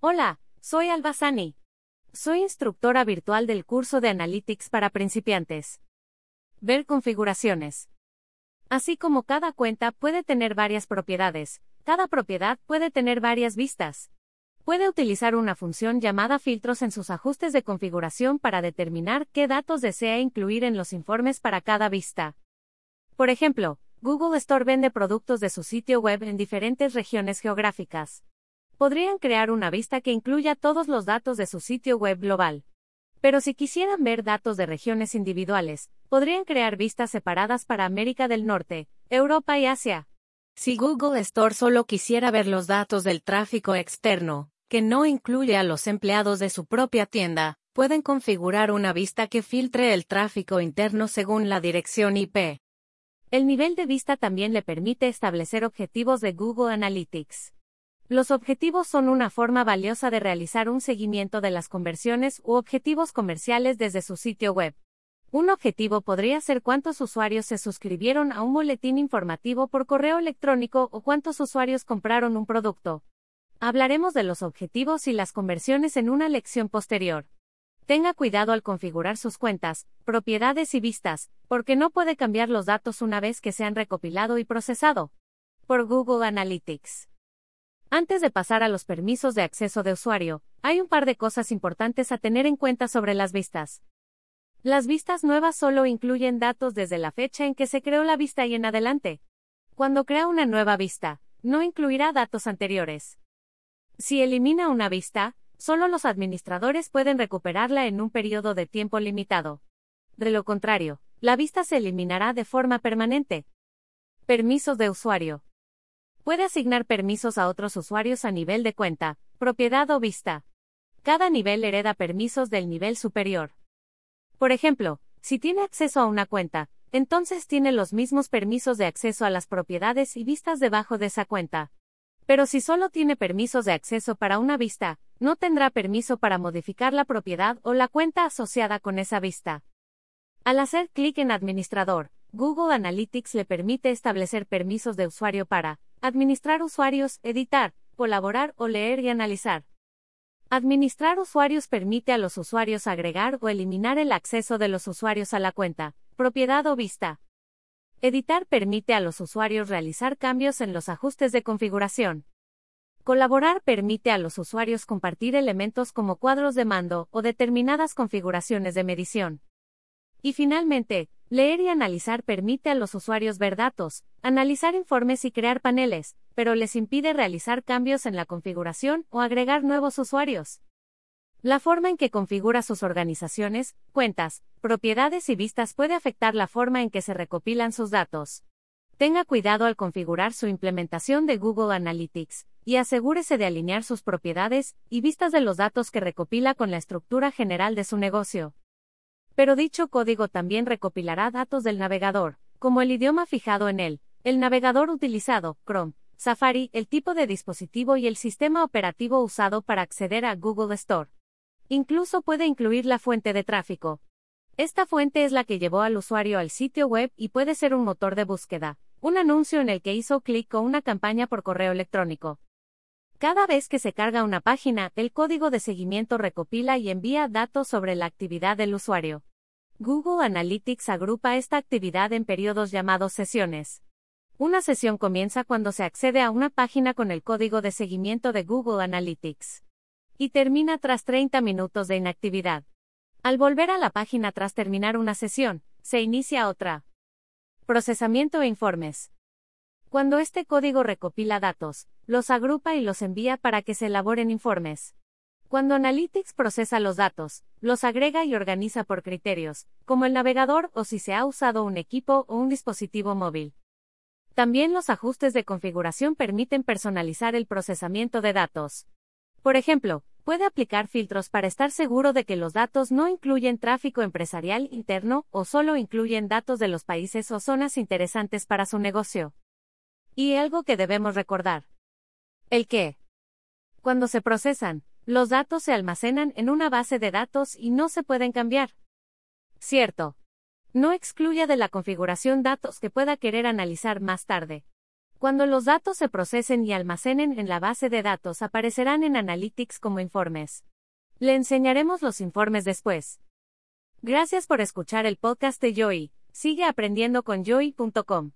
Hola, soy Albazani. Soy instructora virtual del curso de Analytics para principiantes. Ver configuraciones. Así como cada cuenta puede tener varias propiedades, cada propiedad puede tener varias vistas. Puede utilizar una función llamada filtros en sus ajustes de configuración para determinar qué datos desea incluir en los informes para cada vista. Por ejemplo, Google Store vende productos de su sitio web en diferentes regiones geográficas. Podrían crear una vista que incluya todos los datos de su sitio web global. Pero si quisieran ver datos de regiones individuales, podrían crear vistas separadas para América del Norte, Europa y Asia. Si Google Store solo quisiera ver los datos del tráfico externo, que no incluye a los empleados de su propia tienda, pueden configurar una vista que filtre el tráfico interno según la dirección IP. El nivel de vista también le permite establecer objetivos de Google Analytics. Los objetivos son una forma valiosa de realizar un seguimiento de las conversiones u objetivos comerciales desde su sitio web. Un objetivo podría ser cuántos usuarios se suscribieron a un boletín informativo por correo electrónico o cuántos usuarios compraron un producto. Hablaremos de los objetivos y las conversiones en una lección posterior. Tenga cuidado al configurar sus cuentas, propiedades y vistas, porque no puede cambiar los datos una vez que se han recopilado y procesado. Por Google Analytics. Antes de pasar a los permisos de acceso de usuario, hay un par de cosas importantes a tener en cuenta sobre las vistas. Las vistas nuevas solo incluyen datos desde la fecha en que se creó la vista y en adelante. Cuando crea una nueva vista, no incluirá datos anteriores. Si elimina una vista, Solo los administradores pueden recuperarla en un periodo de tiempo limitado. De lo contrario, la vista se eliminará de forma permanente. Permisos de usuario. Puede asignar permisos a otros usuarios a nivel de cuenta, propiedad o vista. Cada nivel hereda permisos del nivel superior. Por ejemplo, si tiene acceso a una cuenta, entonces tiene los mismos permisos de acceso a las propiedades y vistas debajo de esa cuenta. Pero si solo tiene permisos de acceso para una vista, no tendrá permiso para modificar la propiedad o la cuenta asociada con esa vista. Al hacer clic en Administrador, Google Analytics le permite establecer permisos de usuario para administrar usuarios, editar, colaborar o leer y analizar. Administrar usuarios permite a los usuarios agregar o eliminar el acceso de los usuarios a la cuenta, propiedad o vista. Editar permite a los usuarios realizar cambios en los ajustes de configuración. Colaborar permite a los usuarios compartir elementos como cuadros de mando o determinadas configuraciones de medición. Y finalmente, leer y analizar permite a los usuarios ver datos, analizar informes y crear paneles, pero les impide realizar cambios en la configuración o agregar nuevos usuarios. La forma en que configura sus organizaciones, cuentas, propiedades y vistas puede afectar la forma en que se recopilan sus datos. Tenga cuidado al configurar su implementación de Google Analytics, y asegúrese de alinear sus propiedades y vistas de los datos que recopila con la estructura general de su negocio. Pero dicho código también recopilará datos del navegador, como el idioma fijado en él, el navegador utilizado, Chrome, Safari, el tipo de dispositivo y el sistema operativo usado para acceder a Google Store. Incluso puede incluir la fuente de tráfico. Esta fuente es la que llevó al usuario al sitio web y puede ser un motor de búsqueda, un anuncio en el que hizo clic o una campaña por correo electrónico. Cada vez que se carga una página, el código de seguimiento recopila y envía datos sobre la actividad del usuario. Google Analytics agrupa esta actividad en periodos llamados sesiones. Una sesión comienza cuando se accede a una página con el código de seguimiento de Google Analytics y termina tras 30 minutos de inactividad. Al volver a la página tras terminar una sesión, se inicia otra. Procesamiento e informes. Cuando este código recopila datos, los agrupa y los envía para que se elaboren informes. Cuando Analytics procesa los datos, los agrega y organiza por criterios, como el navegador o si se ha usado un equipo o un dispositivo móvil. También los ajustes de configuración permiten personalizar el procesamiento de datos. Por ejemplo, puede aplicar filtros para estar seguro de que los datos no incluyen tráfico empresarial interno o solo incluyen datos de los países o zonas interesantes para su negocio. Y algo que debemos recordar. El que. Cuando se procesan, los datos se almacenan en una base de datos y no se pueden cambiar. Cierto. No excluya de la configuración datos que pueda querer analizar más tarde. Cuando los datos se procesen y almacenen en la base de datos aparecerán en Analytics como informes. Le enseñaremos los informes después. Gracias por escuchar el podcast de Joy. Sigue aprendiendo con joy.com.